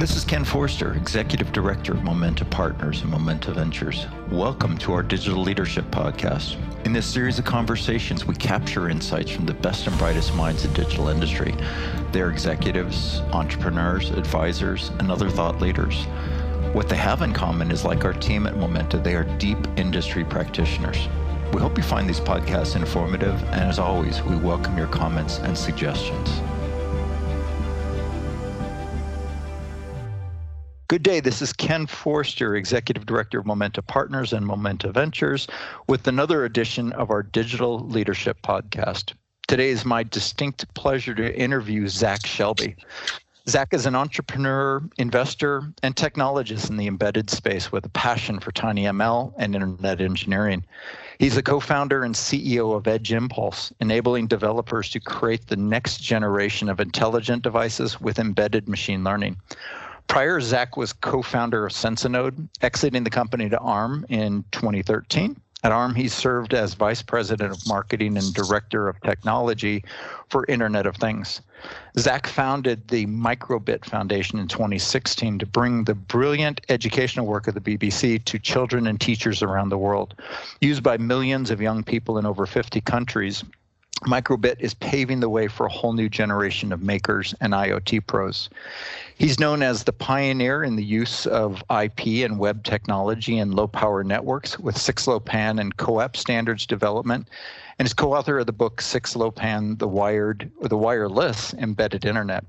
This is Ken Forster, Executive Director of Momenta Partners and Momenta Ventures. Welcome to our Digital Leadership Podcast. In this series of conversations, we capture insights from the best and brightest minds in digital industry. They're executives, entrepreneurs, advisors, and other thought leaders. What they have in common is like our team at Momenta, they are deep industry practitioners. We hope you find these podcasts informative, and as always, we welcome your comments and suggestions. Good day. This is Ken Forster, Executive Director of Momenta Partners and Momenta Ventures, with another edition of our Digital Leadership Podcast. Today is my distinct pleasure to interview Zach Shelby. Zach is an entrepreneur, investor, and technologist in the embedded space with a passion for tiny ML and internet engineering. He's the co founder and CEO of Edge Impulse, enabling developers to create the next generation of intelligent devices with embedded machine learning. Prior, Zach was co-founder of Sensinode, exiting the company to ARM in 2013. At ARM, he served as vice president of marketing and director of technology for Internet of Things. Zach founded the Microbit Foundation in 2016 to bring the brilliant educational work of the BBC to children and teachers around the world. Used by millions of young people in over 50 countries, Microbit is paving the way for a whole new generation of makers and IoT pros. He's known as the pioneer in the use of IP and web technology and low power networks with 6LoWPAN and CoAP standards development, and is co author of the book 6LoWPAN, the, wired, or the Wireless Embedded Internet.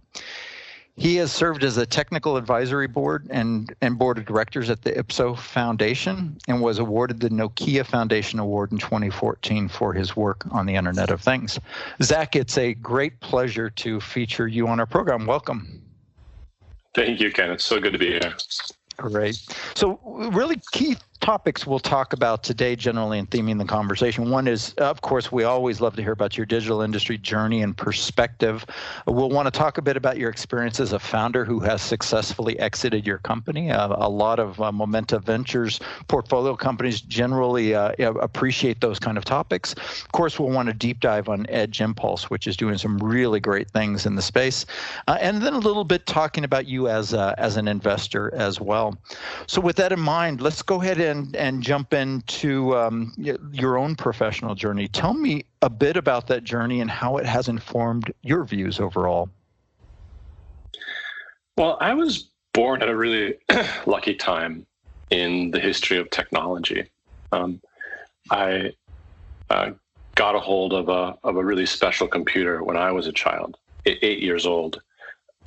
He has served as a technical advisory board and, and board of directors at the IPSO Foundation and was awarded the Nokia Foundation Award in 2014 for his work on the Internet of Things. Zach, it's a great pleasure to feature you on our program. Welcome. Thank you, Ken. It's so good to be here. Great. So, really key topics we'll talk about today, generally in theming the conversation. One is, of course, we always love to hear about your digital industry journey and perspective. We'll want to talk a bit about your experience as a founder who has successfully exited your company. Uh, a lot of uh, Momenta Ventures portfolio companies generally uh, appreciate those kind of topics. Of course, we'll want to deep dive on Edge Impulse, which is doing some really great things in the space, uh, and then a little bit talking about you as a, as an investor as well. So, with that in mind, let's go ahead and and and jump into um, your own professional journey. Tell me a bit about that journey and how it has informed your views overall. Well, I was born at a really lucky time in the history of technology. Um, I uh, got a hold of a of a really special computer when I was a child, eight years old.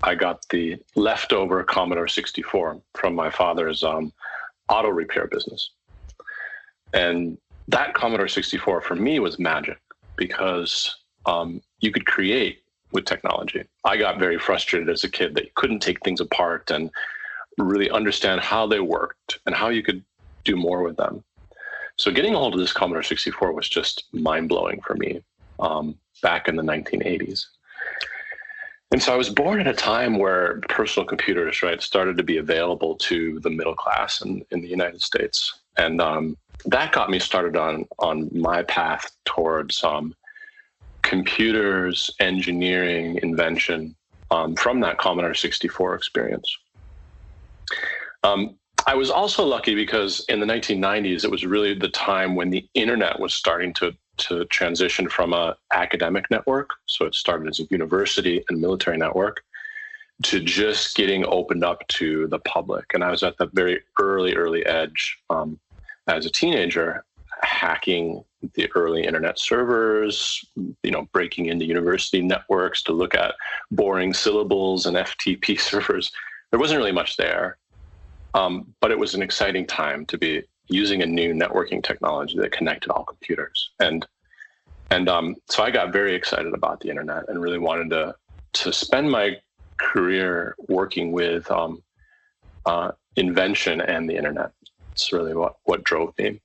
I got the leftover Commodore 64 from my father's um, auto repair business. And that Commodore 64 for me was magic because um, you could create with technology. I got very frustrated as a kid that you couldn't take things apart and really understand how they worked and how you could do more with them. So getting a hold of this Commodore 64 was just mind blowing for me um, back in the 1980s. And so I was born at a time where personal computers, right, started to be available to the middle class in, in the United States. And um, that got me started on on my path towards um, computers, engineering, invention um, from that Commodore 64 experience. Um, I was also lucky because in the 1990s, it was really the time when the internet was starting to to transition from a academic network, so it started as a university and military network, to just getting opened up to the public. And I was at the very early, early edge um, as a teenager, hacking the early internet servers, you know, breaking into university networks to look at boring syllables and FTP servers. There wasn't really much there, um, but it was an exciting time to be using a new networking technology that connected all computers. And and um, so I got very excited about the internet and really wanted to to spend my career working with um, uh, invention and the internet. It's really what what drove me.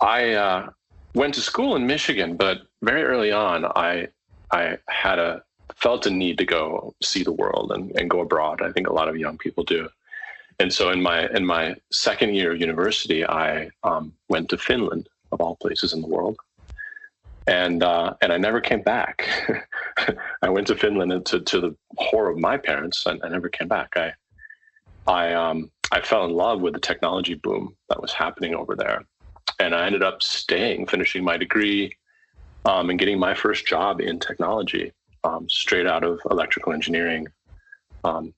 I uh, went to school in Michigan, but very early on, I I had a felt a need to go see the world and, and go abroad. I think a lot of young people do. And so in my in my second year of university, I um, went to Finland, of all places in the world, and uh, and I never came back. I went to Finland and to, to the horror of my parents. I, I never came back. I, I, um, I fell in love with the technology boom that was happening over there. And I ended up staying, finishing my degree, um, and getting my first job in technology um, straight out of electrical engineering um,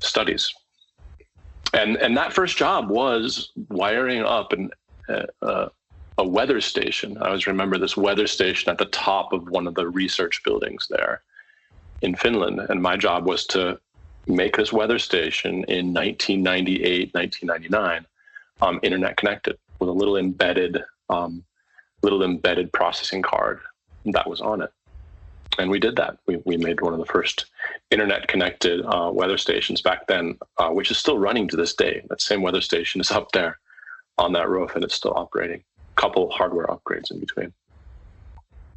studies. And, and that first job was wiring up an, uh, a weather station. I always remember this weather station at the top of one of the research buildings there in Finland. And my job was to make this weather station in 1998, 1999, um, internet connected with a little embedded, um, little embedded processing card that was on it. And we did that. We, we made one of the first internet connected uh, weather stations back then, uh, which is still running to this day. That same weather station is up there on that roof and it's still operating. A couple hardware upgrades in between.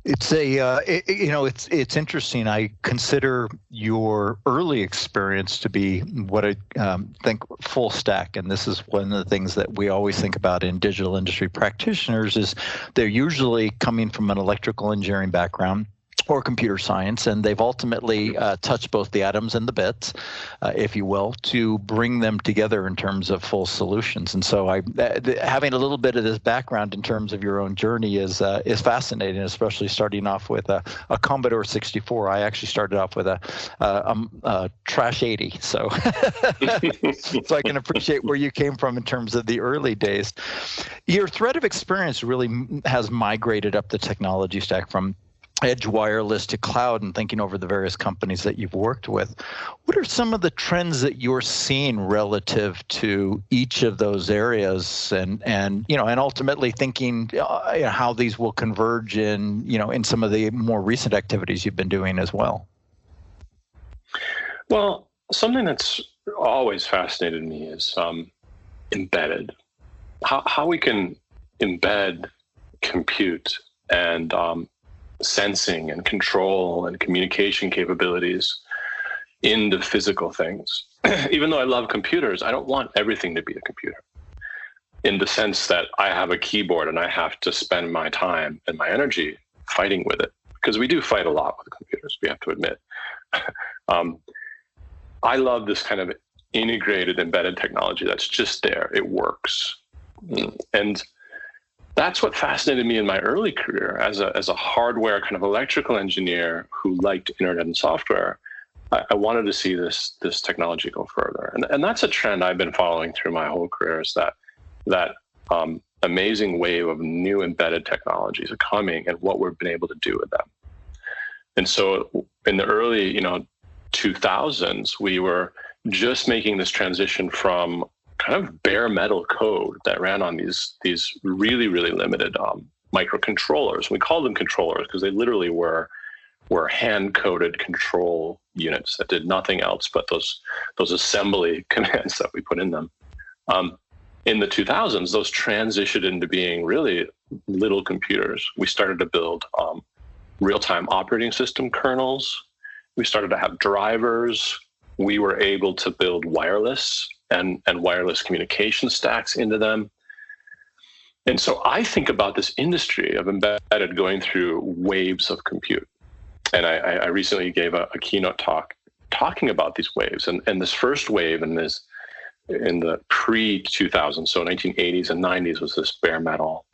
It's a uh, it, you know it's it's interesting. I consider your early experience to be what I um, think full stack, and this is one of the things that we always think about in digital industry practitioners is they're usually coming from an electrical engineering background or computer science, and they've ultimately uh, touched both the atoms and the bits, uh, if you will, to bring them together in terms of full solutions. And so, I uh, having a little bit of this background in terms of your own journey is uh, is fascinating, especially starting off with a, a, Commodore 64. I actually started off with a, a, a Trash 80, so so I can appreciate where you came from in terms of the early days. Your thread of experience really has migrated up the technology stack from edge wireless to cloud and thinking over the various companies that you've worked with what are some of the trends that you're seeing relative to each of those areas? And and you know and ultimately thinking uh, you know, how these will converge in you know in some of the more recent activities you've been doing as well. Well something that's always fascinated me is um, embedded. How, how we can embed compute and um, sensing and control and communication capabilities into physical things. Even though I love computers, I don't want everything to be a computer in the sense that I have a keyboard and I have to spend my time and my energy fighting with it. Because we do fight a lot with computers, we have to admit. um, I love this kind of integrated embedded technology that's just there, it works. Mm. And that's what fascinated me in my early career as a, as a hardware kind of electrical engineer who liked internet and software. I, I wanted to see this this technology go further, and and that's a trend I've been following through my whole career. Is that that um, amazing wave of new embedded technologies are coming, and what we've been able to do with them. And so, in the early, you know, 2000s, we were just making this transition from kind of bare metal code that ran on these these really really limited um, microcontrollers. We called them controllers because they literally were were hand coded control units that did nothing else but those those assembly commands that we put in them. Um, in the 2000s, those transitioned into being really little computers. We started to build um, real time operating system kernels. We started to have drivers. We were able to build wireless and, and wireless communication stacks into them. And so I think about this industry of embedded going through waves of compute. And I, I recently gave a, a, keynote talk talking about these waves. And, and this first wave in this in the pre 2000s, so 1980s and 90s, was this bare metal,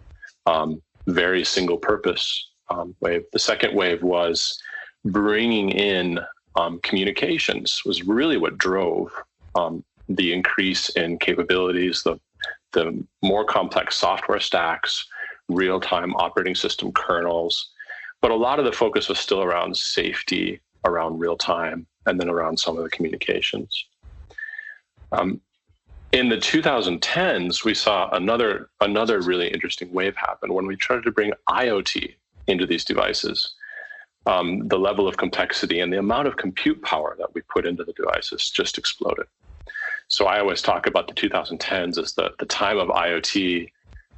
um, very single purpose um, wave. The second wave was bringing in um, communications was really what drove um, the increase in capabilities, the the more complex software stacks, real-time operating system kernels, but a lot of the focus was still around safety, around real time, and then around some of the communications. Um, in the 2010s, we saw another another really interesting wave happen when we tried to bring IoT into these devices. Um, the level of complexity and the amount of compute power that we put into the devices just exploded. So I always talk about the 2010s as the, the time of IoT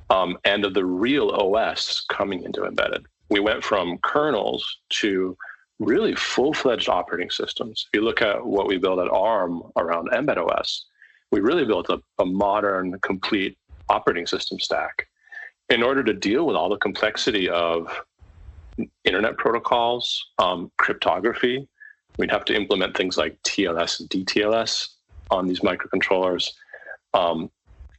um, and of the real OS coming into embedded. We went from kernels to really full-fledged operating systems. If you look at what we built at ARM around Mbed OS, we really built a, a modern, complete operating system stack in order to deal with all the complexity of internet protocols, um, cryptography. We'd have to implement things like TLS and DTLS on these microcontrollers, um,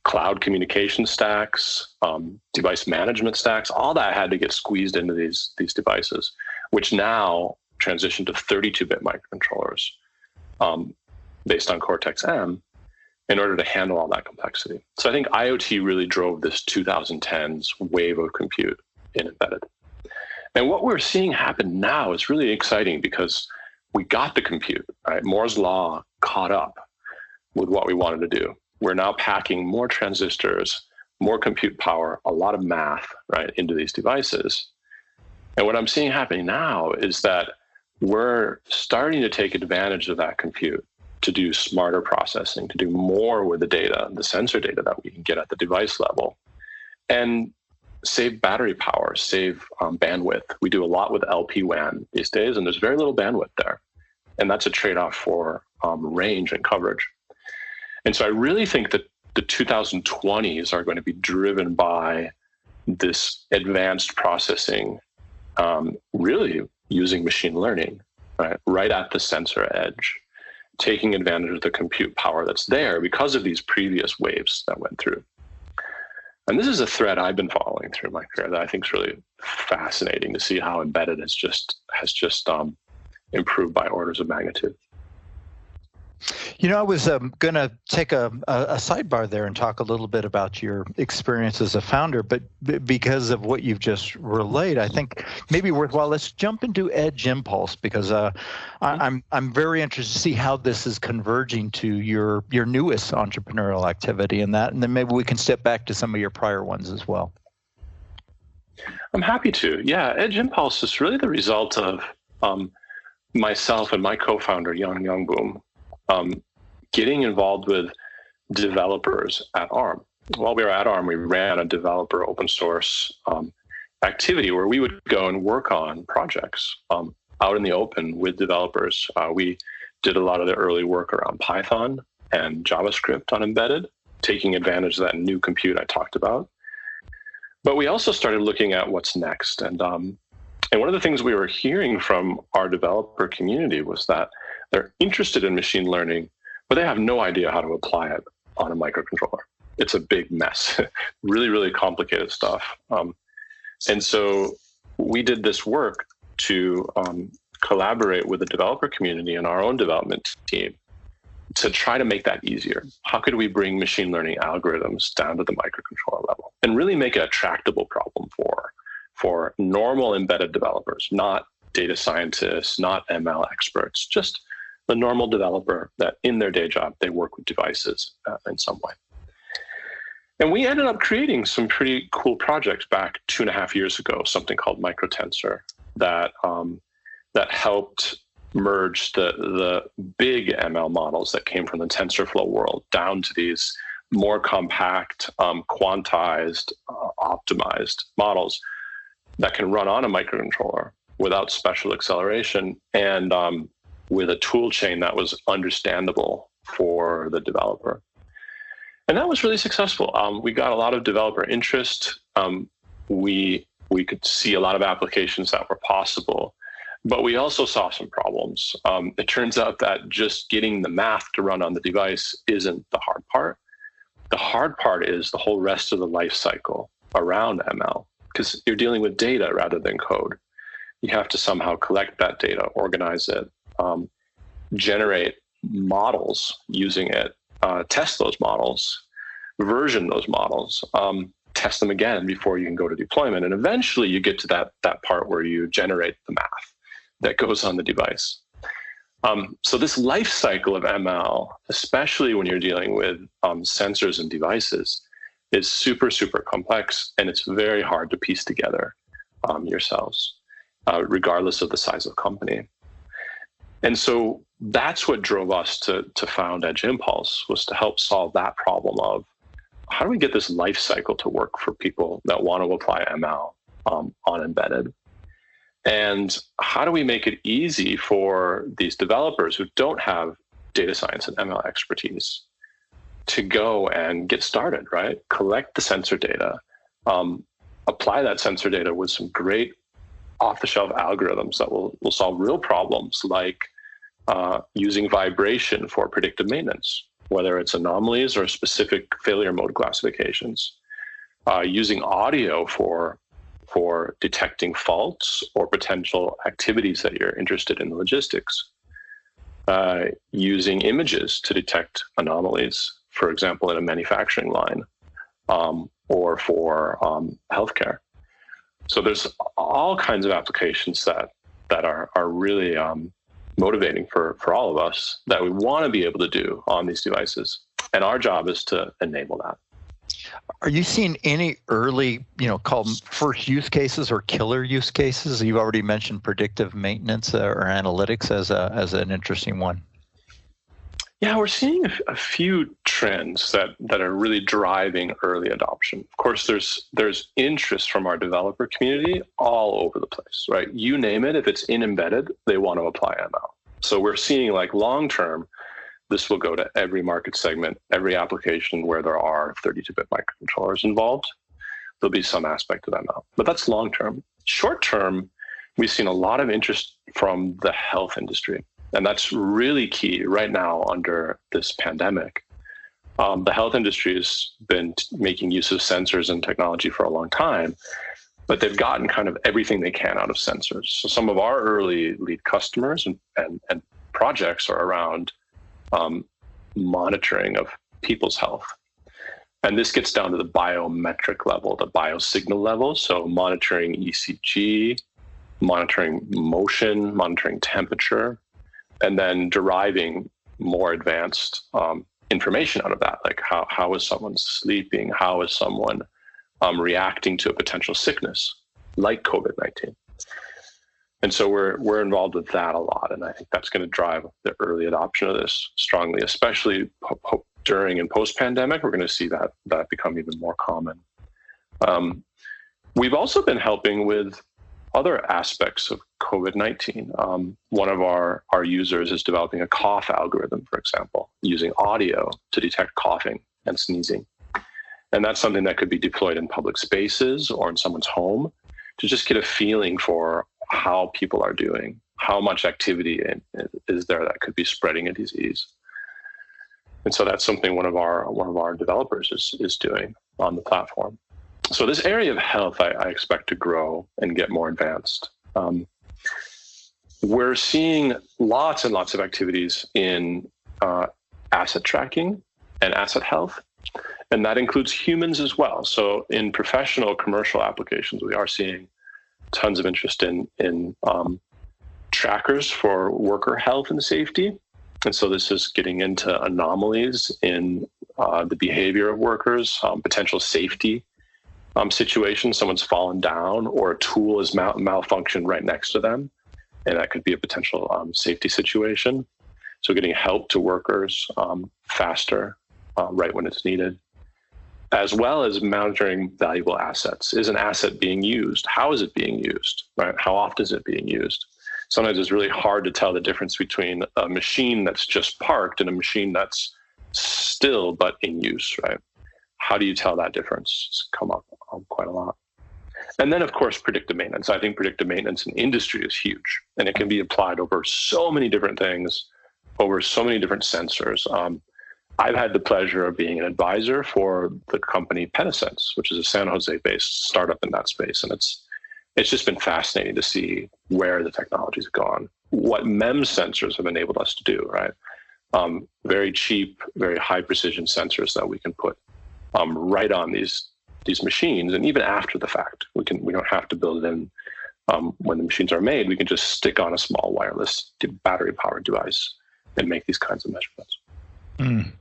cloud communication stacks, um, device management stacks. All that had to get squeezed into these these devices, which now transitioned to 32-bit microcontrollers um, based on Cortex M in order to handle all that complexity. So I think IoT really drove this 2010s wave of compute in embedded. And what we're seeing happen now is really exciting because we got the compute, right? Moore's law caught up with what we wanted to do. We're now packing more transistors, more compute power, a lot of math, right, into these devices. And what I'm seeing happening now is that we're starting to take advantage of that compute to do smarter processing, to do more with the data, the sensor data that we can get at the device level. And save battery power, save um, bandwidth. We do a lot with LPWAN these days, and there's very little bandwidth there. And that's a trade off for um, range and coverage. And so I really think that the 2020s are going to be driven by this advanced processing, um, really using machine learning, right, right at the sensor edge, taking advantage of the compute power that's there because of these previous waves that went through. And this is a thread I've been following through my career that I think is really fascinating to see how embedded has just has just um, improved by orders of magnitude. You know, I was um, going to take a, a, sidebar there and talk a little bit about your experience as a founder, but because of what you've just relayed, I think maybe worthwhile. Let's jump into Edge Impulse because uh, I, am mm-hmm. I'm, I'm very interested to see how this is converging to your your newest entrepreneurial activity and that, and then maybe we can step back to some of your prior ones as well. I'm happy to. Yeah, Edge Impulse is really the result of um, myself and my co-founder Jan Jongboom um, getting involved with developers at ARM. While we were at ARM, we ran a developer open source um, activity where we would go and work on projects um, out in the open with developers. Uh, we did a lot of the early work around Python and JavaScript on embedded, taking advantage of that new compute I talked about. But we also started looking at what's next. And, um, and one of the things we were hearing from our developer community was that they're interested in machine learning, but they have no idea how to apply it on a microcontroller. It's a big mess, really, really complicated stuff. Um, and so we did this work to um, collaborate with the developer community and our own development team to try to make that easier. How could we bring machine learning algorithms down to the microcontroller level and really make it a tractable problem for, for normal embedded developers, not data scientists, not ML experts, just the normal developer that in their day job they work with devices uh, in some way. And we ended up creating some pretty cool projects back two and a half years ago, something called uTensor that um, that helped merge the the big ML models that came from the TensorFlow world down to these more compact, um, quantized, uh, optimized models that can run on a microcontroller without special acceleration and um, with a tool chain that was understandable for the developer. And that was really successful. Um, we got a lot of developer interest. Um, we we could see a lot of applications that were possible, but we also saw some problems. Um, it turns out that just getting the math to run on the device isn't the hard part. The hard part is the whole rest of the life cycle around ML, because you're dealing with data rather than code. You have to somehow collect that data, organize it, um, generate models using it, uh, test those models, version those models, um, test them again before you can go to deployment, and eventually you get to that that part where you generate the math that goes on the device. Um, so this life cycle of ML, especially when you're dealing with um, sensors and devices, is super super complex, and it's very hard to piece together um, yourselves, uh, regardless of the size of company. And so that's what drove us to, to found Edge Impulse was to help solve that problem of how do we get this life cycle to work for people that want to apply ML um, on embedded? And how do we make it easy for these developers who don't have data science and ML expertise to go and get started, right? Collect the sensor data, um, apply that sensor data with some great off-the-shelf algorithms that will, will solve real problems like uh, using vibration for predictive maintenance, whether it's anomalies or specific failure mode classifications, uh, using audio for for detecting faults or potential activities that you're interested in logistics, uh, using images to detect anomalies, for example, in a manufacturing line um, or for um, healthcare. So there's all kinds of applications that that are are really um, motivating for for all of us that we want to be able to do on these devices, and our job is to enable that. Are you seeing any early, you know, called first use cases or killer use cases? You've already mentioned predictive maintenance or analytics as a as an interesting one. Yeah, we're seeing a, few trends that that are really driving early adoption. Of course, there's there's interest from our developer community all over the place, right? You name it, if it's in embedded, they want to apply ML. So we're seeing like long term, this will go to every market segment, every application where there are 32-bit microcontrollers involved. There'll be some aspect of ML, but that's long term. Short term, we've seen a lot of interest from the health industry and that's really key right now under this pandemic. Um, the health industry has been t- making use of sensors and technology for a long time, but they've gotten kind of everything they can out of sensors. So some of our early lead customers and, and, and projects are around um, monitoring of people's health. And this gets down to the biometric level, the biosignal level. So monitoring ECG, monitoring motion, monitoring temperature, and then deriving more advanced um, information out of that, like how how is someone sleeping, how is someone um, reacting to a potential sickness like COVID nineteen. And so we're we're involved with that a lot, and I think that's going to drive the early adoption of this strongly, especially po- during and post pandemic. We're going to see that that become even more common. Um, we've also been helping with other aspects of COVID 19. Um, one of our, our users is developing a cough algorithm, for example, using audio to detect coughing and sneezing. And that's something that could be deployed in public spaces or in someone's home to just get a feeling for how people are doing, how much activity is there that could be spreading a disease. And so that's something one of our one of our developers is, is doing on the platform so this area of health, I, I, expect to grow and get more advanced. Um, we're seeing lots and lots of activities in uh, asset tracking and asset health, and that includes humans as well. So in professional commercial applications, we are seeing tons of interest in in um, trackers for worker health and safety. And so this is getting into anomalies in uh, the behavior of workers, um, potential safety um, situation, someone's fallen down or a tool is mal- malfunctioned right next to them, and that could be a potential um, safety situation. So getting help to workers um, faster, uh, right when it's needed, as well as monitoring valuable assets. Is an asset being used? How is it being used? Right? How often is it being used? Sometimes it's really hard to tell the difference between a machine that's just parked and a machine that's still but in use, right? how do you tell that difference? It's come up um, quite a lot. And then, of course, predictive maintenance. I think predictive maintenance in industry is huge, and it can be applied over so many different things, over so many different sensors. Um, I've had the pleasure of being an advisor for the company Petasense, which is a San Jose-based startup in that space, and it's it's just been fascinating to see where the technology's gone, what MEMS sensors have enabled us to do. Right, um, very cheap, very high precision sensors that we can put um, right on these these machines, and even after the fact, we can we don't have to build it in um, when the machines are made. We can just stick on a small wireless battery powered device and make these kinds of measurements. Mm.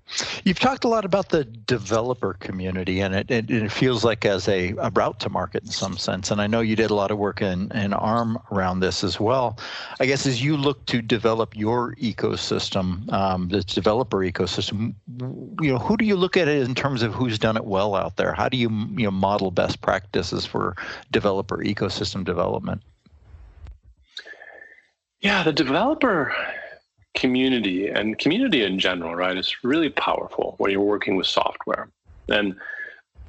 You've talked a lot about the developer community, and it, it, it, feels like as a, a route to market in some sense. And I know you did a lot of work in, in ARM around this as well. I guess as you look to develop your ecosystem, um, the developer ecosystem, you know, who do you look at it in terms of who's done it well out there? How do you you know model best practices for developer ecosystem development? Yeah, the developer community and community in general, right, is really powerful when you're working with software. And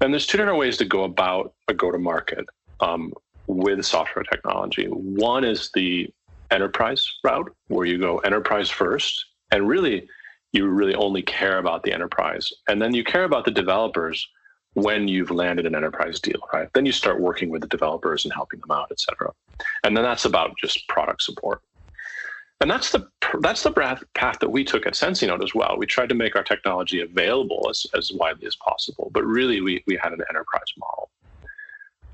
and there's two different ways to go about a go to market. Um, with software technology. One is the enterprise route, where you go enterprise first, and really, you really only care about the enterprise. And then you care about the developers when you've landed an enterprise deal, right? Then you start working with the developers and helping them out, et cetera. And then that's about just product support. And that's the that's the path that we took at Sensinode as well. We tried to make our technology available as, as widely as possible, but really we, we had an enterprise model.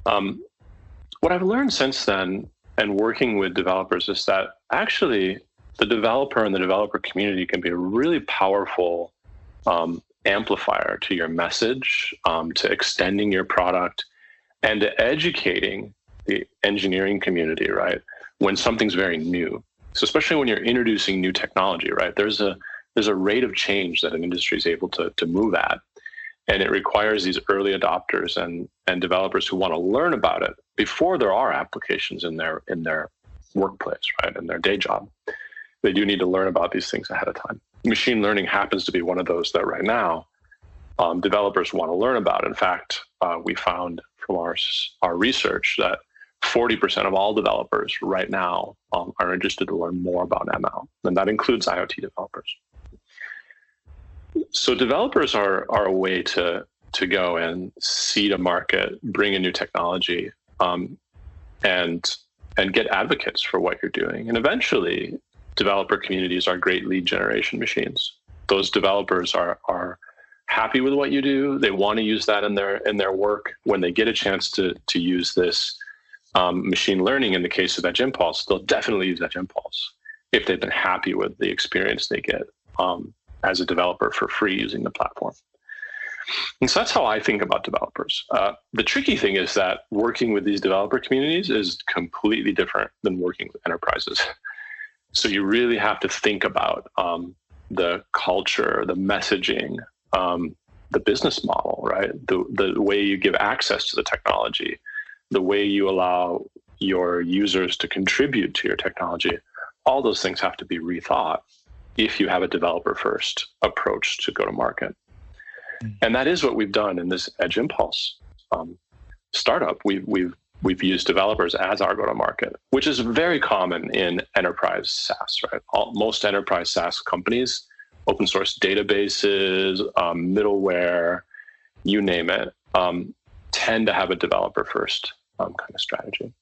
Um, what I've learned since then and working with developers is that actually the developer and the developer community can be a really powerful um, amplifier to your message, um, to extending your product, and to educating the engineering community, right? When something's very new. So especially when you're introducing new technology, right? There's a there's a rate of change that an industry is able to, to move at. And it requires these early adopters and, and developers who want to learn about it before there are applications in their in their workplace, right? In their day job. They do need to learn about these things ahead of time machine learning happens to be one of those that right now um, developers want to learn about. In fact, uh, we found from our our research that 40% of all developers right now um, are interested to learn more about ML, and that includes IoT developers. So developers are are a way to to go and seed a market, bring a new technology, um, and and get advocates for what you're doing, and eventually developer communities are great lead generation machines. Those developers are are happy with what you do. They want to use that in their in their work. When they get a chance to to use this um, machine learning in the case of Edge Impulse, they'll definitely use Edge Impulse if they've been happy with the experience they get um, as a developer for free using the platform. And so that's how I think about developers. Uh, the tricky thing is that working with these developer communities is completely different than working with enterprises. So you really have to think about um, the culture, the messaging, um, the business model, right? The, the way you give access to the technology, the way you allow your users to contribute to your technology. All those things have to be rethought if you have a developer first approach to go to market. Mm-hmm. And that is what we've done in this Edge Impulse um, startup. We've, we've we've used developers as our go-to-market, which is very common in enterprise SaaS. Right, All, most enterprise SaaS companies, open source databases, um, middleware, you name it, um, tend to have a developer-first um, kind of strategy.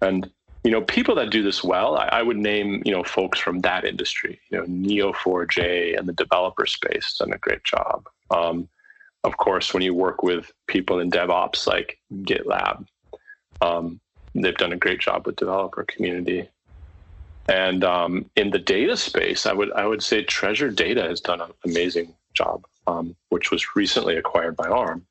And you know, people that do this well, I, I, would name you know folks from that industry. You know, Neo4j and the developer space done a great job. Um, of course, when you work with people in DevOps like GitLab, um, they've done a great job with developer community. And um, in the data space, I would I would say Treasure Data has done an amazing job, um, which was recently acquired by ARM.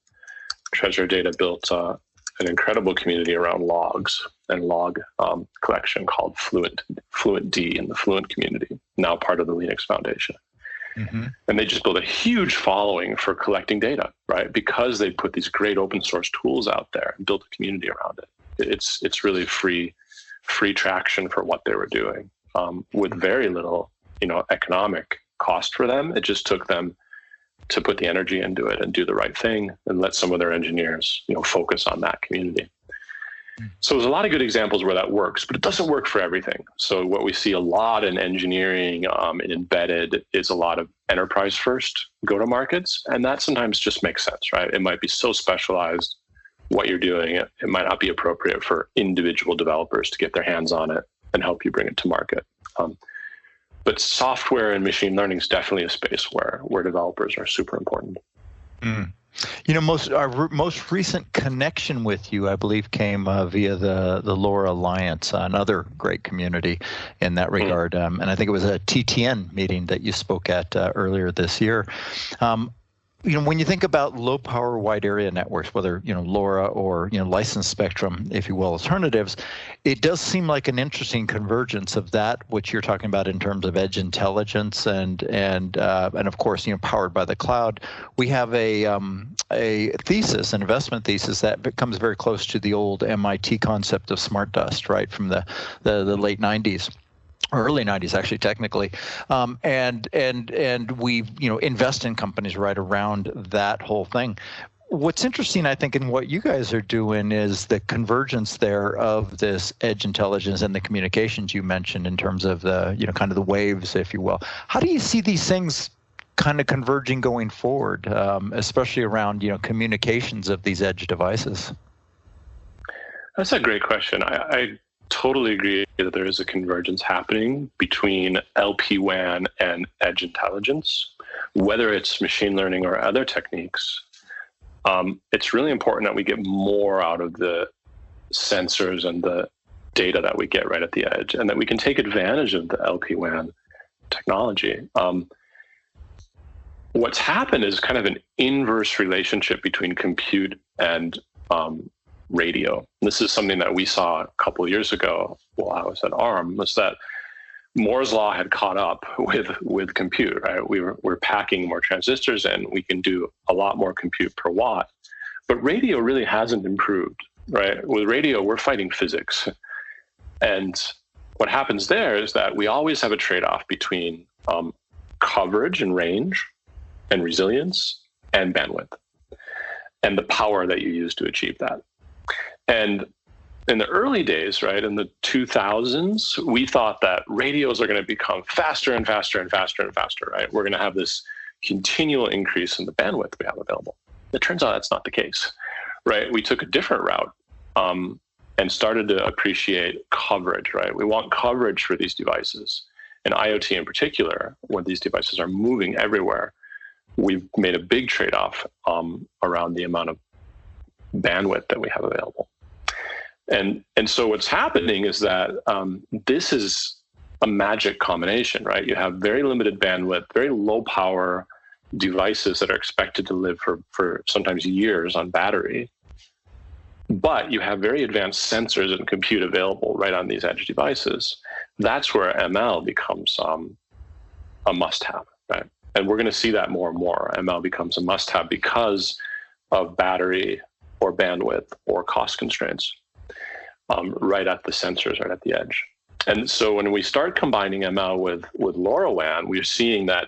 Treasure Data built uh, an incredible community around logs and log um, collection called Fluent Fluentd in the Fluent community, now part of the Linux Foundation. Mm-hmm. And they just built a huge following for collecting data, right? Because they put these great open source tools out there and built a community around it. It's it's really free free traction for what they were doing um, with very little, you know, economic cost for them. It just took them to put the energy into it and do the right thing and let some of their engineers, you know, focus on that community. So there's a lot of good examples where that works, but it doesn't work for everything. So what we see a lot in engineering um, and embedded is a lot of enterprise first go to markets, and that sometimes just makes sense, right? It might be so specialized what you're doing, it, it might not be appropriate for individual developers to get their hands on it and help you bring it to market. Um, but software and machine learning is definitely a space where where developers are super important. Mm. You know, most our most recent connection with you, I believe, came uh, via the the LoRa Alliance, another great community in that hmm. regard. Um, and I think it was a TTN meeting that you spoke at uh, earlier this year. Um, you know, when you think about low power wide area networks, whether, you know, LoRa or, you know, licensed spectrum, if you will, alternatives, it does seem like an interesting convergence of that, which you're talking about in terms of edge intelligence and, and, uh, and of course, you know, powered by the cloud. We have a, um, a thesis, an investment thesis that becomes very close to the old MIT concept of smart dust, right, from the, the, the late 90s early 90s actually technically um, and and and we you know invest in companies right around that whole thing what's interesting, I think, in what you guys are doing is the convergence there of this edge intelligence and the communications you mentioned in terms of the, you know, kind of the waves, if you will. How do you see these things kind of converging going forward, um, especially around, you know, communications of these edge devices? That's a great question. I, I totally agree that there is a convergence happening between LPWAN and edge intelligence, whether it's machine learning or other techniques um, it's really important that we get more out of the sensors and the data that we get right at the edge, and that we can take advantage of the LPWAN technology. Um, what's happened is kind of an inverse relationship between compute and um, radio. This is something that we saw a couple years ago while I was at ARM. Was that Moore's law had caught up with with compute, right? We were we're packing more transistors and we can do a lot more compute per watt. But radio really hasn't improved, right? With radio, we're fighting physics. And what happens there is that we always have a trade-off between um, coverage and range and resilience and bandwidth and the power that you use to achieve that. And in the early days, right, in the 2000s, we thought that radios are going to become faster and faster and faster and faster, right? We're going to have this continual increase in the bandwidth we have available. It turns out that's not the case, right? We took a different route um, and started to appreciate coverage, right? We want coverage for these devices. And IoT in particular, when these devices are moving everywhere, we've made a big trade off um, around the amount of bandwidth that we have available. And and so what's happening is that um, this is a magic combination, right? You have very limited bandwidth, very low power devices that are expected to live for for sometimes years on battery. But you have very advanced sensors and compute available right on these edge devices. That's where ML becomes um, a must-have, right? And we're going to see that more and more. ML becomes a must-have because of battery or bandwidth or cost constraints um, right at the sensors, right at the edge. And so when we start combining ML with, with LoRaWAN, we're seeing that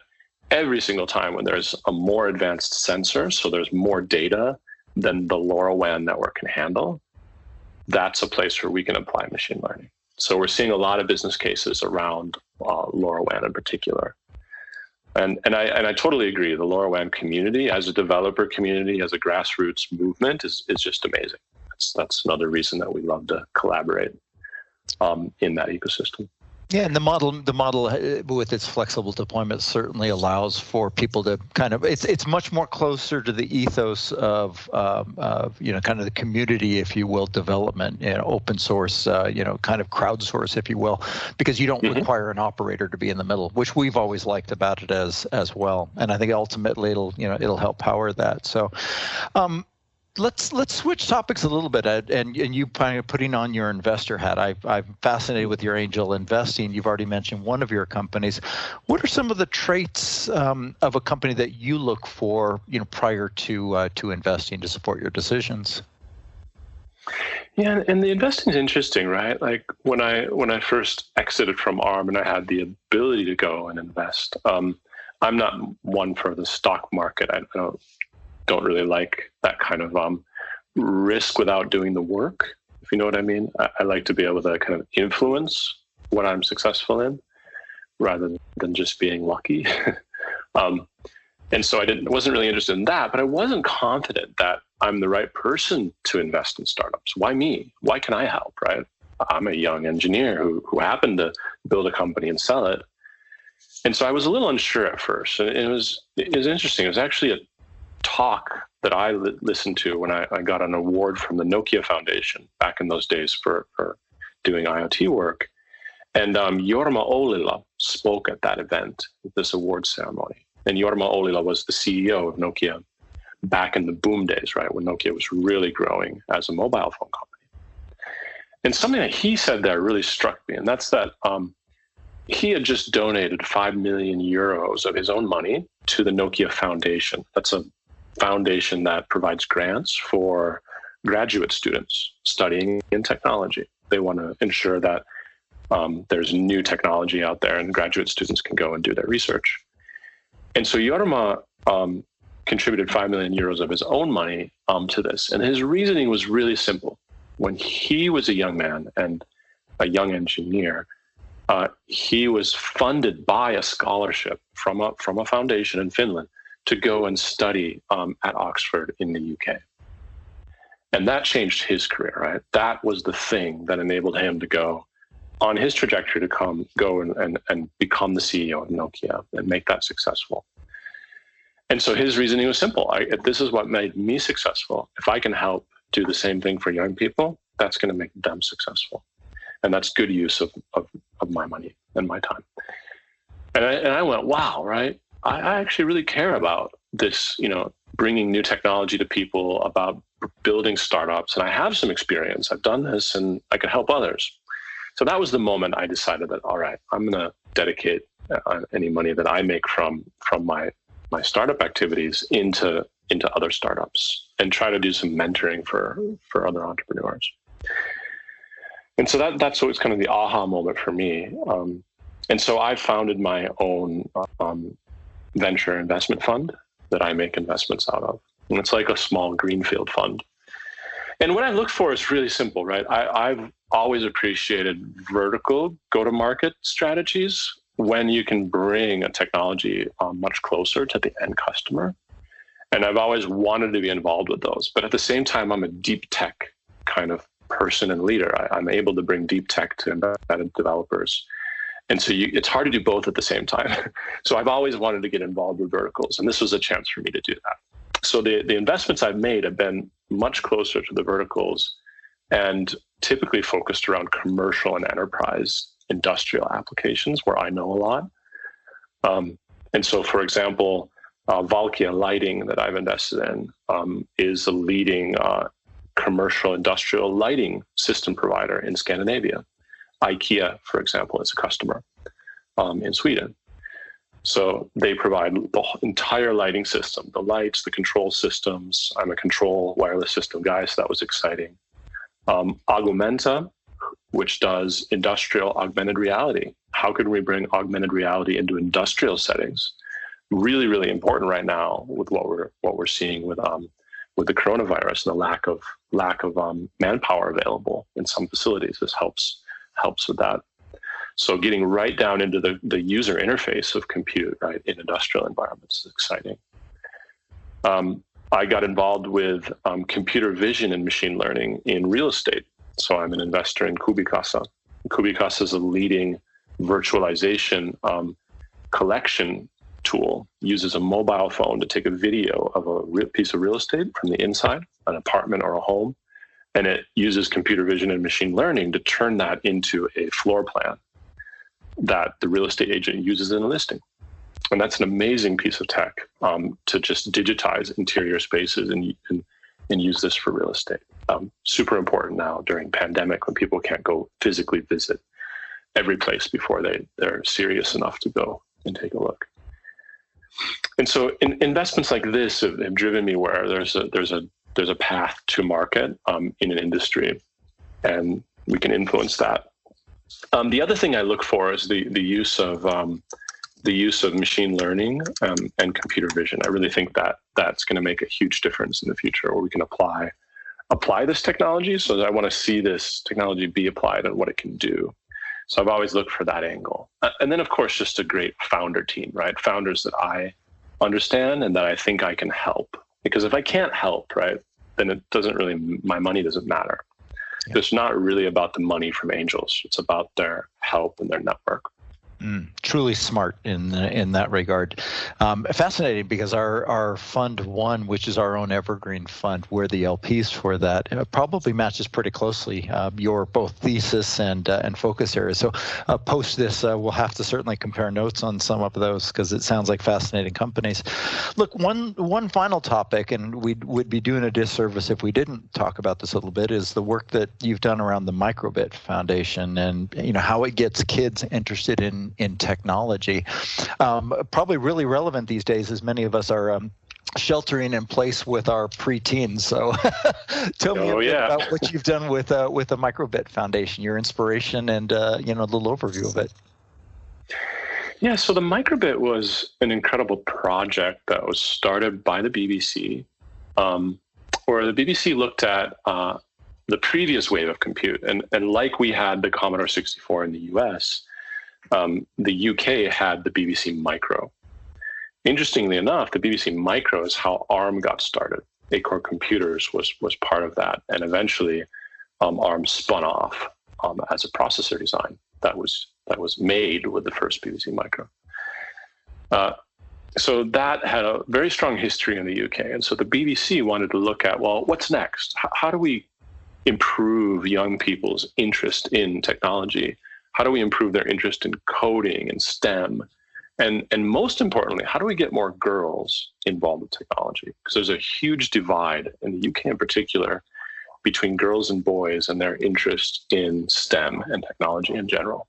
every single time when there's a more advanced sensor, so there's more data than the LoRaWAN network can handle, that's a place where we can apply machine learning. So we're seeing a lot of business cases around uh, LoRaWAN in particular. And, and, I, and I totally agree. The LoRaWAN community, as a developer community, as a grassroots movement, is, is just amazing that's that's another reason that we love to collaborate um, in that ecosystem. Yeah, and the model the model uh, with its flexible deployment certainly allows for people to kind of it's it's much more closer to the ethos of um, of you know kind of the community, if you will, development, you know, open source, uh, you know, kind of crowdsource, if you will, because you don't mm-hmm. require an operator to be in the middle, which we've always liked about it as as well. And I think ultimately it'll you know it'll help power that. So, um, let's let's switch topics a little bit Ed, and and you putting on your investor hat. I, i'm fascinated with your angel investing. You've already mentioned one of your companies. What are some of the traits um, of a company that you look for you know prior to uh, to investing to support your decisions? Yeah and the investing is interesting right? Like when i when i first exited from arm and i had the ability to go and invest um, i'm not one for the stock market. I, I don't don't really like that kind of um, risk without doing the work. If you know what I mean, I, I like to be able to kind of influence what I'm successful in, rather than just being lucky. um, and so I didn't wasn't really interested in that, but I wasn't confident that I'm the right person to invest in startups. Why me? Why can I help? Right? I'm a young engineer who who happened to build a company and sell it. And so I was a little unsure at first. And it was it was interesting. It was actually a talk that I li- listened to when I, I, got an award from the Nokia Foundation back in those days for, for doing IoT work. And um, Jorma Ollila spoke at that event, this award ceremony. And Jorma Ollila was the CEO of Nokia back in the boom days, right, when Nokia was really growing as a mobile phone company. And something that he said there really struck me, and that's that um, he had just donated 5 million euros of his own money to the Nokia Foundation. That's a foundation that provides grants for graduate students studying in technology. They want to ensure that um, there's new technology out there and graduate students can go and do their research. And so Jorma um, contributed 5 million euros of his own money um, to this. And his reasoning was really simple. When he was a young man and a young engineer, uh, he was funded by a scholarship from a, from a foundation in Finland to go and study um, at Oxford in the UK. And that changed his career, right? That was the thing that enabled him to go on his trajectory to come, go and, and, and become the CEO of Nokia and make that successful. And so his reasoning was simple. I, this is what made me successful. If I can help do the same thing for young people, that's going to make them successful. And that's good use of, of, of my money and my time. And I, and I went, wow, right? I, actually really care about this, you know, bringing new technology to people, about building startups. And I have some experience. I've done this and I can help others. So that was the moment I decided that, all right, I'm going to dedicate uh, any money that I make from from my my startup activities into into other startups and try to do some mentoring for for other entrepreneurs. And so that that's what's kind of the aha moment for me. Um, and so I founded my own um, venture investment fund that I make investments out of. And it's like a small greenfield fund. And what I look for is really simple, right? I, have always appreciated vertical go to market strategies when you can bring a technology um, much closer to the end customer. And I've always wanted to be involved with those. But at the same time, I'm a deep tech kind of person and leader. I, am able to bring deep tech to embedded developers. And so you, it's hard to do both at the same time. so I've always wanted to get involved with verticals, and this was a chance for me to do that. So the, the investments I've made have been much closer to the verticals and typically focused around commercial and enterprise industrial applications where I know a lot. Um, and so, for example, uh, Valkia Lighting that I've invested in um, is a leading uh, commercial industrial lighting system provider in Scandinavia. IKEA, for example, is a customer um, in Sweden. So they provide the entire lighting system, the lights, the control systems. I'm a control wireless system guy, so that was exciting. Um, Augmenta, which does industrial augmented reality. How can we bring augmented reality into industrial settings? Really, really important right now with what we're what we're seeing with um, with the coronavirus and the lack of lack of um, manpower available in some facilities. This helps helps with that. So getting right down into the, the user interface of compute, right, in industrial environments is exciting. Um, I got involved with um, computer vision and machine learning in real estate. So I'm an investor in CubiCasa. CubiCasa is a leading virtualization um, collection tool. Uses a mobile phone to take a video of a piece of real estate from the inside, an apartment or a home, and it uses computer vision and machine learning to turn that into a floor plan that the real estate agent uses in a listing. And that's an amazing piece of tech um, to just digitize interior spaces and, and, and use this for real estate. Um, super important now during pandemic when people can't go physically visit every place before they, they're serious enough to go and take a look. And so in, investments like this have, have, driven me where there's a, there's a there's a path to market um, in an industry, and we can influence that. Um, the other thing I look for is the the use of um, the use of machine learning um, and computer vision. I really think that that's going to make a huge difference in the future, where we can apply apply this technology. So I want to see this technology be applied and what it can do. So I've always looked for that angle, uh, and then of course just a great founder team, right? Founders that I understand and that I think I can help. Because if I can't help, right, then it doesn't really my money doesn't matter. Yeah. It's not really about the money from angels. It's about their help and their network. Mm, truly smart in in that regard. Um, fascinating because our our fund one, which is our own evergreen fund, where the LPs for that uh, probably matches pretty closely uh, your both thesis and uh, and focus areas. So uh, post this, uh, we'll have to certainly compare notes on some of those because it sounds like fascinating companies. Look, one one final topic, and we would be doing a disservice if we didn't talk about this a little bit, is the work that you've done around the Microbit Foundation and you know how it gets kids interested in in technology. Um, probably really relevant these days, as many of us are. Um, sheltering in place with our preteens. So, tell me oh, yeah. about what you've done with uh, with the Microbit Foundation, your inspiration, and uh, you know a little overview of it. Yeah, so the microbit was an incredible project that was started by the BBC, um, where the BBC looked at uh, the previous wave of compute. And, and like we had the Commodore 64 in the US, um, the UK had the BBC Micro. Interestingly enough, the BBC Micro is how ARM got started. Acorn Computers was, was part of that. And eventually, um, ARM spun off um, as a processor design that was that was made with the first BBC Micro. Uh, so that had a very strong history in the UK, and so the BBC wanted to look at well, what's next? H- how do we improve young people's interest in technology? How do we improve their interest in coding and STEM? And, and most importantly, how do we get more girls involved with technology? Because there's a huge divide in the UK in particular between girls and boys and their interest in STEM and technology in general.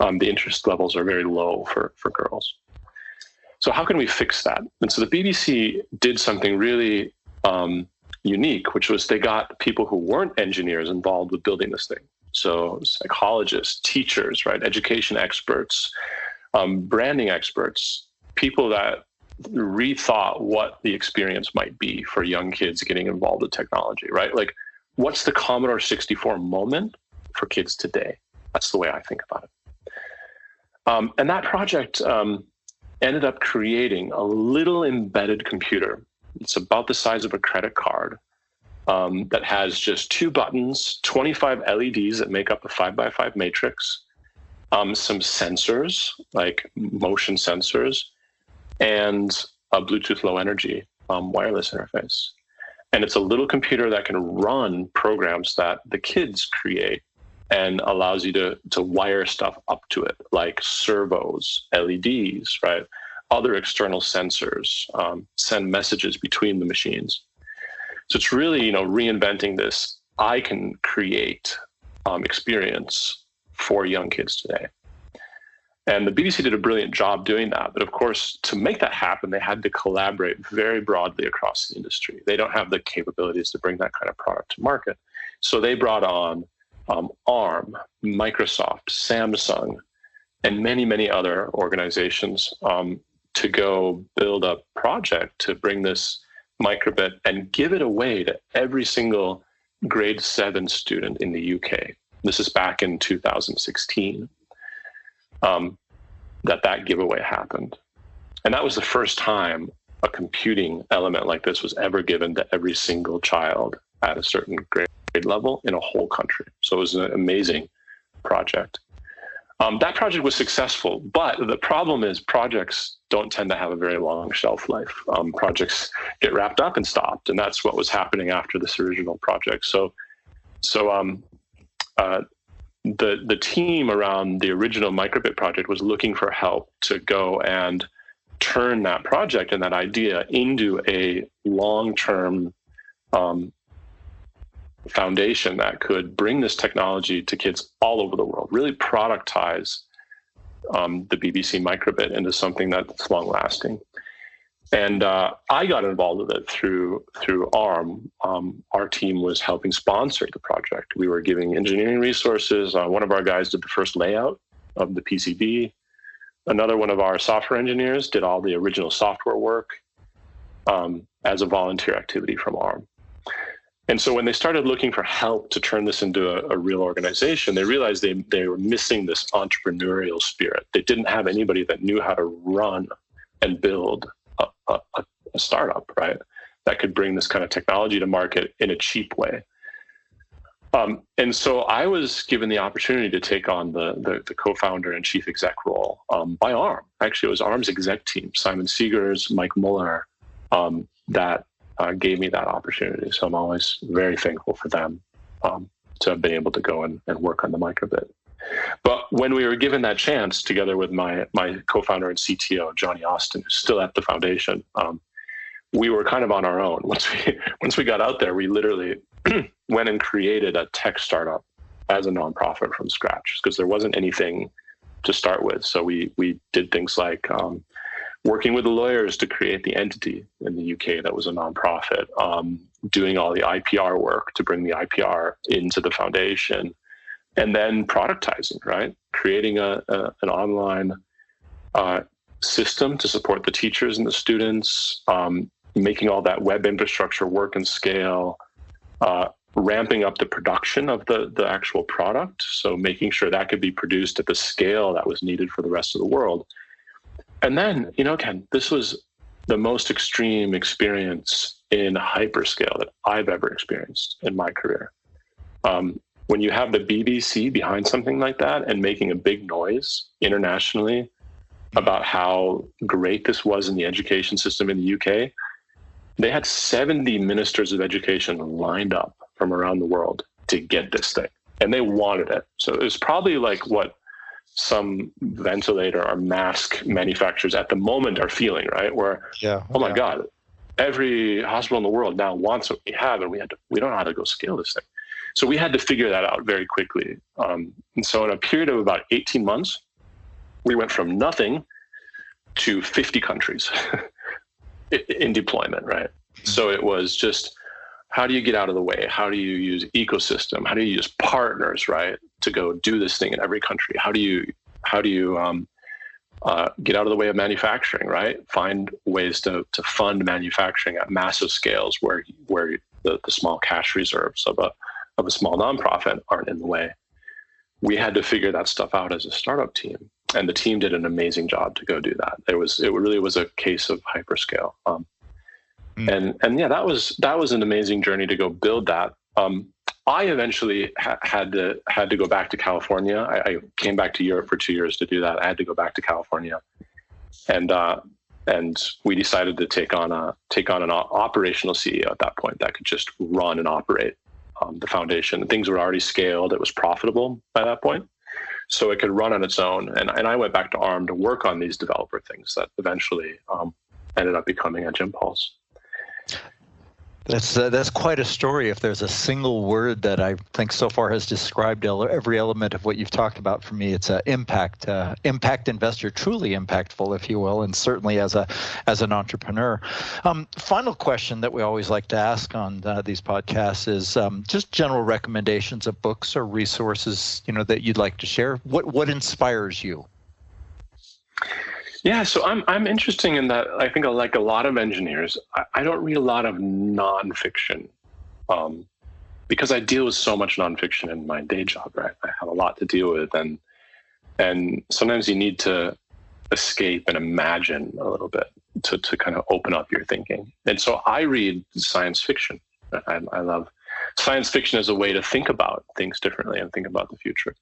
Um, the interest levels are very low for, for girls. So, how can we fix that? And so the BBC did something really um, unique, which was they got people who weren't engineers involved with building this thing. So, psychologists, teachers, right, education experts, um, branding experts, people that rethought what the experience might be for young kids getting involved with technology, right? Like, what's the Commodore 64 moment for kids today? That's the way I think about it. Um, and that project um, ended up creating a little embedded computer. It's about the size of a credit card um, that has just two buttons, 25 LEDs that make up a five by five matrix, um, some sensors like motion sensors, and a Bluetooth Low Energy um, wireless interface. And it's a little computer that can run programs that the kids create and allows you to, to wire stuff up to it, like servos, LEDs, right? Other external sensors, um, send messages between the machines. So it's really, you know, reinventing this I can create um, experience for young kids today. And the BBC did a brilliant job doing that. But of course, to make that happen, they had to collaborate very broadly across the industry. They don't have the capabilities to bring that kind of product to market. So they brought on um, ARM, Microsoft, Samsung, and many, many other organizations um, to go build a project to bring this microbit and give it away to every single grade seven student in the UK. This is back in 2016 um, that that giveaway happened. And that was the first time a computing element like this was ever given to every single child at a certain grade level in a whole country. So it was an amazing project. Um, that project was successful, but the problem is projects don't tend to have a very long shelf life. Um, projects get wrapped up and stopped, and that's what was happening after this original project. So, so um, uh, the the team around the original microbit project was looking for help to go and turn that project and that idea into a long-term um, foundation that could bring this technology to kids all over the world, really productize um, the BBC microbit into something that's long lasting. And uh, I got involved with it through through ARM. Um, our team was helping sponsor the project. We were giving engineering resources. Uh, one of our guys did the first layout of the PCB. Another one of our software engineers did all the original software work um, as a volunteer activity from ARM. And so when they started looking for help to turn this into a, a, real organization, they realized they, they were missing this entrepreneurial spirit. They didn't have anybody that knew how to run and build a, a, a startup, right? That could bring this kind of technology to market in a cheap way. Um, and so I was given the opportunity to take on the, the, the co-founder and chief exec role um, by ARM. Actually, it was ARM's exec team, Simon Segars, Mike Muller, um, that uh, gave me that opportunity. So I'm always very thankful for them um, to have been able to go and, and work on the microbit. But when we were given that chance, together with my my co-founder and CTO Jonny Austin, who's still at the foundation, um, we were kind of on our own. Once we once we got out there, we literally went and created a tech startup as a nonprofit from scratch because there wasn't anything to start with. So we we did things like um, working with the lawyers to create the entity in the UK that was a nonprofit, um, doing all the IPR work to bring the IPR into the foundation, and then productizing, right? Creating a, a an online uh, system to support the teachers and the students, um, making all that web infrastructure work and scale, uh, ramping up the production of the, the actual product. So making sure that could be produced at the scale that was needed for the rest of the world. And then, you know, Ken, this was the most extreme experience in hyperscale that I've ever experienced in my career. Um, when you have the BBC behind something like that and making a big noise internationally about how great this was in the education system in the UK, they had 70 ministers of education lined up from around the world to get this thing, and they wanted it. So it was probably like what some ventilator or mask manufacturers at the moment are feeling, right? Where, yeah, oh my yeah. God, every hospital in the world now wants what we have, and we had to, we don't know how to go scale this thing. So we had to figure that out very quickly. Um, and so in a period of about 18 months, we went from nothing to 50 countries in deployment, right? Mm-hmm. So it was just how do you get out of the way? How do you use ecosystem? How do you use partners, right, to go do this thing in every country? How do you how do you um, uh, get out of the way of manufacturing, right? Find ways to to fund manufacturing at massive scales where where the, the small cash reserves of a of a small nonprofit aren't in the way. We had to figure that stuff out as a startup team, and the team did an amazing job to go do that. It was it really was a case of hyperscale. Um, mm. And and yeah, that was that was an amazing journey to go build that. Um, I eventually ha- had to had to go back to California. I, I, came back to Europe for two years to do that. I had to go back to California, and uh, and we decided to take on a take on an operational CEO at that point that could just run and operate um, the foundation. Things were already scaled. It was profitable by that point. So it could run on its own. And, and I went back to ARM to work on these developer things that eventually um, ended up becoming Edge Impulse. That's uh, that's quite a story. If there's a single word that I think so far has described every element of what you've talked about for me, it's uh, impact. Uh, impact investor, truly impactful, if you will, and certainly as a as an entrepreneur. Um, final question that we always like to ask on uh, these podcasts is um, just general recommendations of books or resources, you know, that you'd like to share. What what inspires you? Yeah, so I'm I'm interesting in that I think like a lot of engineers, I, I don't read a lot of nonfiction, um, because I deal with so much nonfiction in my day job. Right, I have a lot to deal with, and and sometimes you need to escape and imagine a little bit to to kind of open up your thinking. And so I read science fiction. I, I love science fiction as a way to think about things differently and think about the future.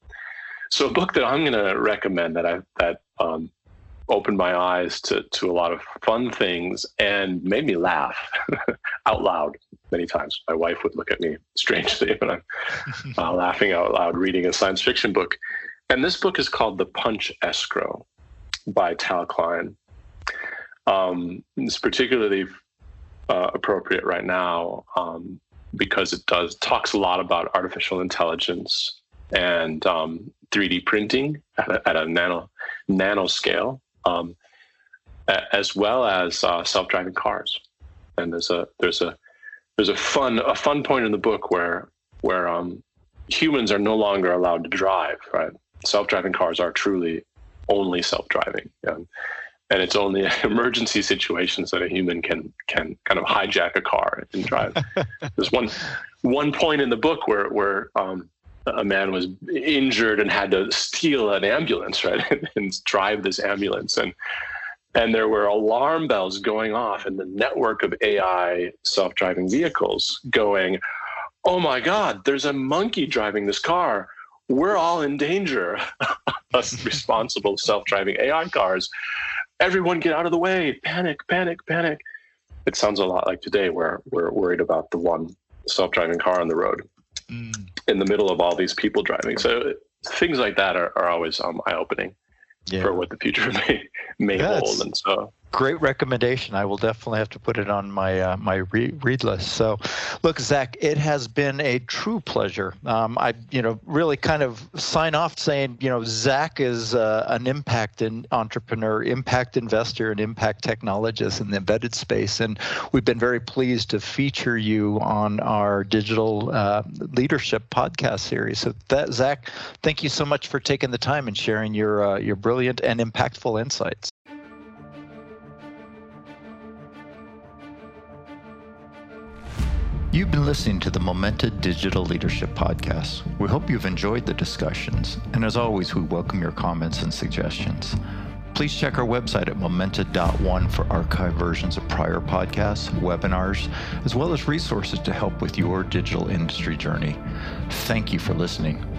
So a book that I'm going to recommend that I that um, opened my eyes to, to a lot of fun things and made me laugh out loud many times. My wife would look at me strangely when I'm uh, laughing out loud reading a science fiction book. And this book is called The Punch Escrow by Tal Klein. Um, it's particularly uh, appropriate right now um, because it does talks a lot about artificial intelligence and um, 3D printing at a, at a nano nanoscale um, as well as uh, self-driving cars. And there's a there's a there's a fun a fun point in the book where where um, humans are no longer allowed to drive. Right, self-driving cars are truly only self-driving. Um, and it's only emergency situations that a human can can kind of hijack a car and drive. There's one one point in the book where where um, a man was injured and had to steal an ambulance, right, and drive this ambulance, and and there were alarm bells going off in the network of AI self-driving vehicles going, oh my God, there's a monkey driving this car. We're all in danger. Us responsible self-driving AI cars. Everyone get out of the way. Panic, panic, panic. It sounds a lot like today where we're worried about the one self-driving car on the road mm. in the middle of all these people driving. So things like that are, are always um, eye opening yeah. for what the future may may hold. And so great recommendation. I will definitely have to put it on my uh, my re- read list. So, look, Zach, it has been a true pleasure. Um, I, you know, really kind of sign off saying, you know, Zach is uh, an impact in entrepreneur, impact investor, and impact technologist in the embedded space, and we've been very pleased to feature you on our digital uh, leadership podcast series. So, that Zach, thank you so much for taking the time and sharing your uh, your brilliant and impactful insights. You've been listening to the Momenta Digital Leadership Podcast. We hope you've enjoyed the discussions, and as always, we welcome your comments and suggestions. Please check our website at momenta.one for archived versions of prior podcasts, webinars, as well as resources to help with your digital industry journey. Thank you for listening.